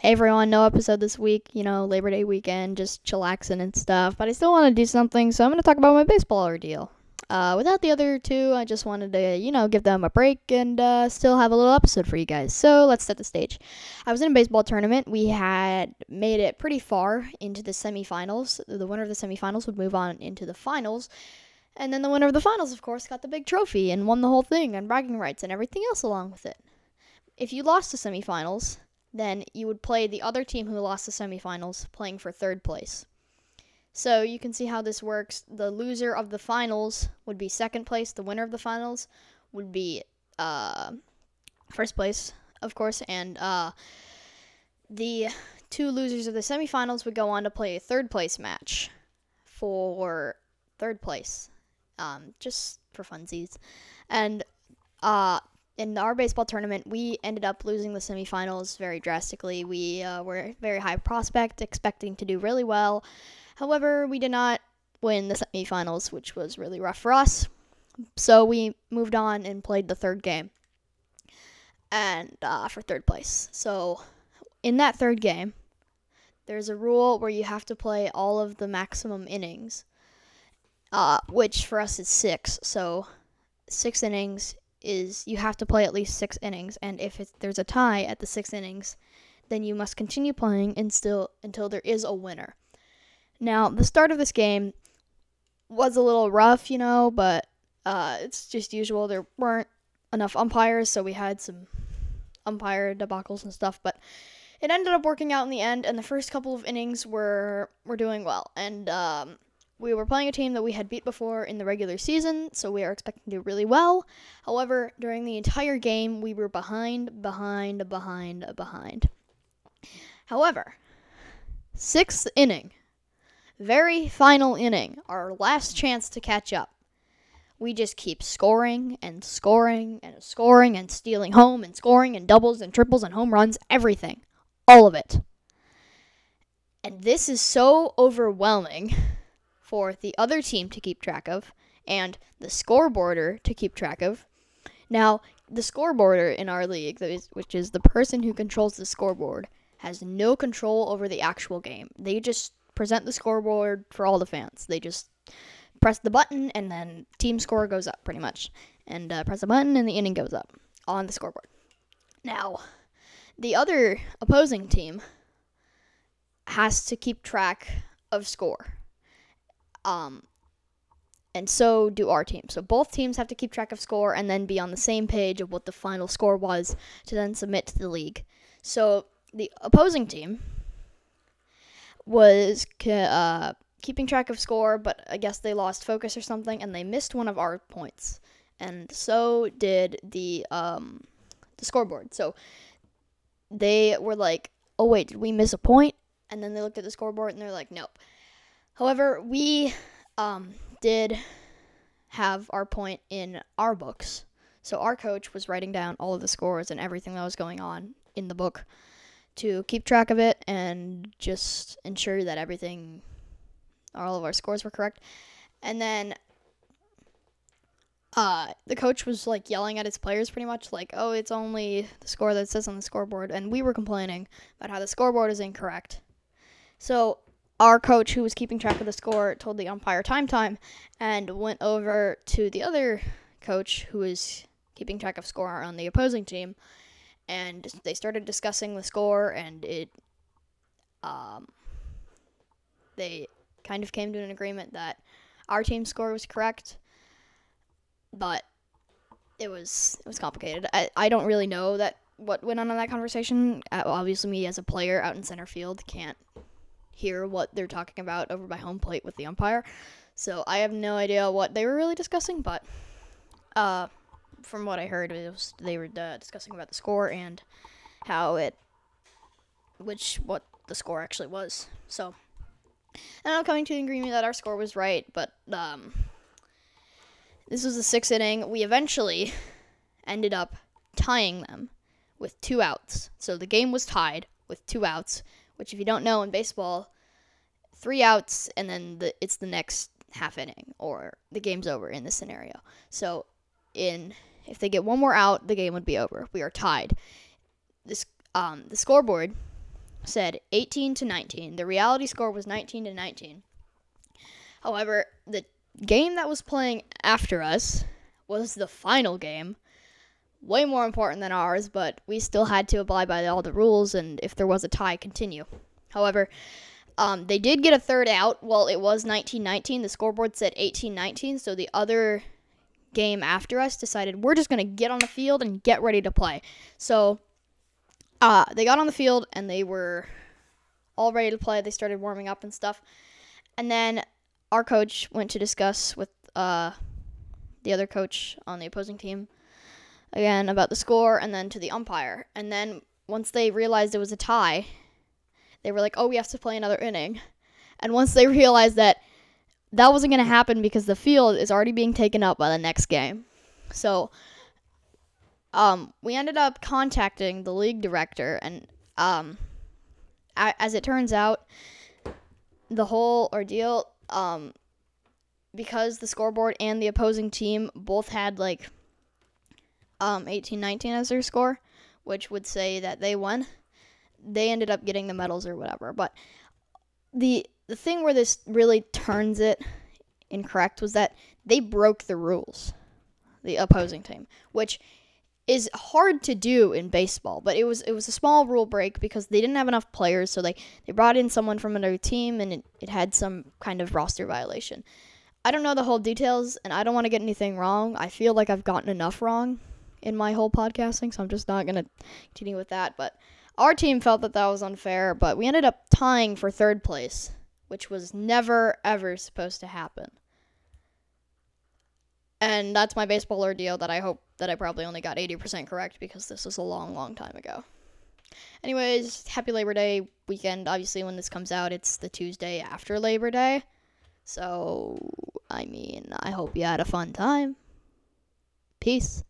Hey everyone, no episode this week, you know, Labor Day weekend, just chillaxing and stuff, but I still want to do something, so I'm going to talk about my baseball ordeal. Uh, without the other two, I just wanted to, you know, give them a break and uh, still have a little episode for you guys. So let's set the stage. I was in a baseball tournament. We had made it pretty far into the semifinals. The winner of the semifinals would move on into the finals. And then the winner of the finals, of course, got the big trophy and won the whole thing and bragging rights and everything else along with it. If you lost the semifinals, then you would play the other team who lost the semifinals playing for third place. So you can see how this works. The loser of the finals would be second place. The winner of the finals would be uh, first place, of course. And uh, the two losers of the semifinals would go on to play a third place match for third place, um, just for funsies. And uh, in our baseball tournament, we ended up losing the semifinals very drastically. We uh, were very high prospect, expecting to do really well. However, we did not win the semifinals, which was really rough for us. So we moved on and played the third game, and uh, for third place. So in that third game, there's a rule where you have to play all of the maximum innings, uh, which for us is six. So six innings is you have to play at least six innings, and if there's a tie at the six innings, then you must continue playing until until there is a winner. Now, the start of this game was a little rough, you know, but uh, it's just usual. There weren't enough umpires, so we had some umpire debacles and stuff, but it ended up working out in the end. And the first couple of innings were were doing well, and um, we were playing a team that we had beat before in the regular season, so we are expecting to do really well. However, during the entire game, we were behind, behind, behind, behind. However, sixth inning, very final inning, our last chance to catch up. We just keep scoring and scoring and scoring and stealing home and scoring and doubles and triples and home runs, everything. All of it. And this is so overwhelming for the other team to keep track of and the scoreboarder to keep track of. Now, the scoreboarder in our league, which is the person who controls the scoreboard, has no control over the actual game. They just present the scoreboard for all the fans. They just press the button and then team score goes up pretty much. And uh, press the button and the inning goes up on the scoreboard. Now, the other opposing team has to keep track of score. Um, and so do our team. So both teams have to keep track of score and then be on the same page of what the final score was to then submit to the league. So the opposing team was uh, keeping track of score, but I guess they lost focus or something, and they missed one of our points, and so did the um, the scoreboard. So they were like, "Oh wait, did we miss a point?" And then they looked at the scoreboard and they're like, "Nope." However, we um, did have our point in our books. So our coach was writing down all of the scores and everything that was going on in the book to keep track of it and just ensure that everything, all of our scores were correct. And then uh, the coach was like yelling at his players pretty much, like, oh, it's only the score that says on the scoreboard. And we were complaining about how the scoreboard is incorrect. So our coach, who was keeping track of the score, told the umpire time time and went over to the other coach, who was keeping track of score on the opposing team, and they started discussing the score, and it, um, they kind of came to an agreement that our team's score was correct, but it was it was complicated. I, I don't really know that what went on in that conversation. Uh, obviously, me as a player out in center field can't hear what they're talking about over by home plate with the umpire. So I have no idea what they were really discussing, but uh, from what I heard, was they were uh, discussing about the score and how it, which what the score actually was. So, and I'm coming to an agreement that our score was right, but um, this was the sixth inning. We eventually ended up tying them with two outs. So the game was tied with two outs which if you don't know in baseball, three outs and then the, it's the next half inning or the game's over in this scenario. So in if they get one more out, the game would be over. We are tied. This um, the scoreboard said 18 to 19. The reality score was 19 to 19. However, the game that was playing after us was the final game. Way more important than ours, but we still had to abide by all the rules and if there was a tie, continue. However, um, they did get a third out. Well, it was 1919. The scoreboard said 1819, so the other game after us decided we're just going to get on the field and get ready to play. So uh, they got on the field and they were all ready to play. They started warming up and stuff. And then our coach went to discuss with uh, the other coach on the opposing team again about the score and then to the umpire. And then once they realized it was a tie, they were like, oh, we have to play another inning. And once they realized that that wasn't going to happen because the field is already being taken up by the next game. So um, we ended up contacting the league director, and um, as it turns out, the whole ordeal, um, because the scoreboard and the opposing team both had like um, 18-19 as their score, which would say that they won. They ended up getting the medals or whatever. But the the thing where this really turns it incorrect was that they broke the rules, the opposing team, which is hard to do in baseball, but it was it was a small rule break because they didn't have enough players, so they, they brought in someone from another team and it, it had some kind of roster violation. I don't know the whole details and I don't want to get anything wrong. I feel like I've gotten enough wrong in my whole podcasting, so I'm just not to continue with that, but our team felt that that was unfair, but we ended up tying for third place, which was never ever supposed to happen. And that's my baseball ordeal that I hope that I probably only got 80% correct because this was a long, long time ago. Anyways, happy Labor Day weekend. Obviously, when this comes out, it's the Tuesday after Labor Day. So, I mean, I hope you had a fun time. Peace.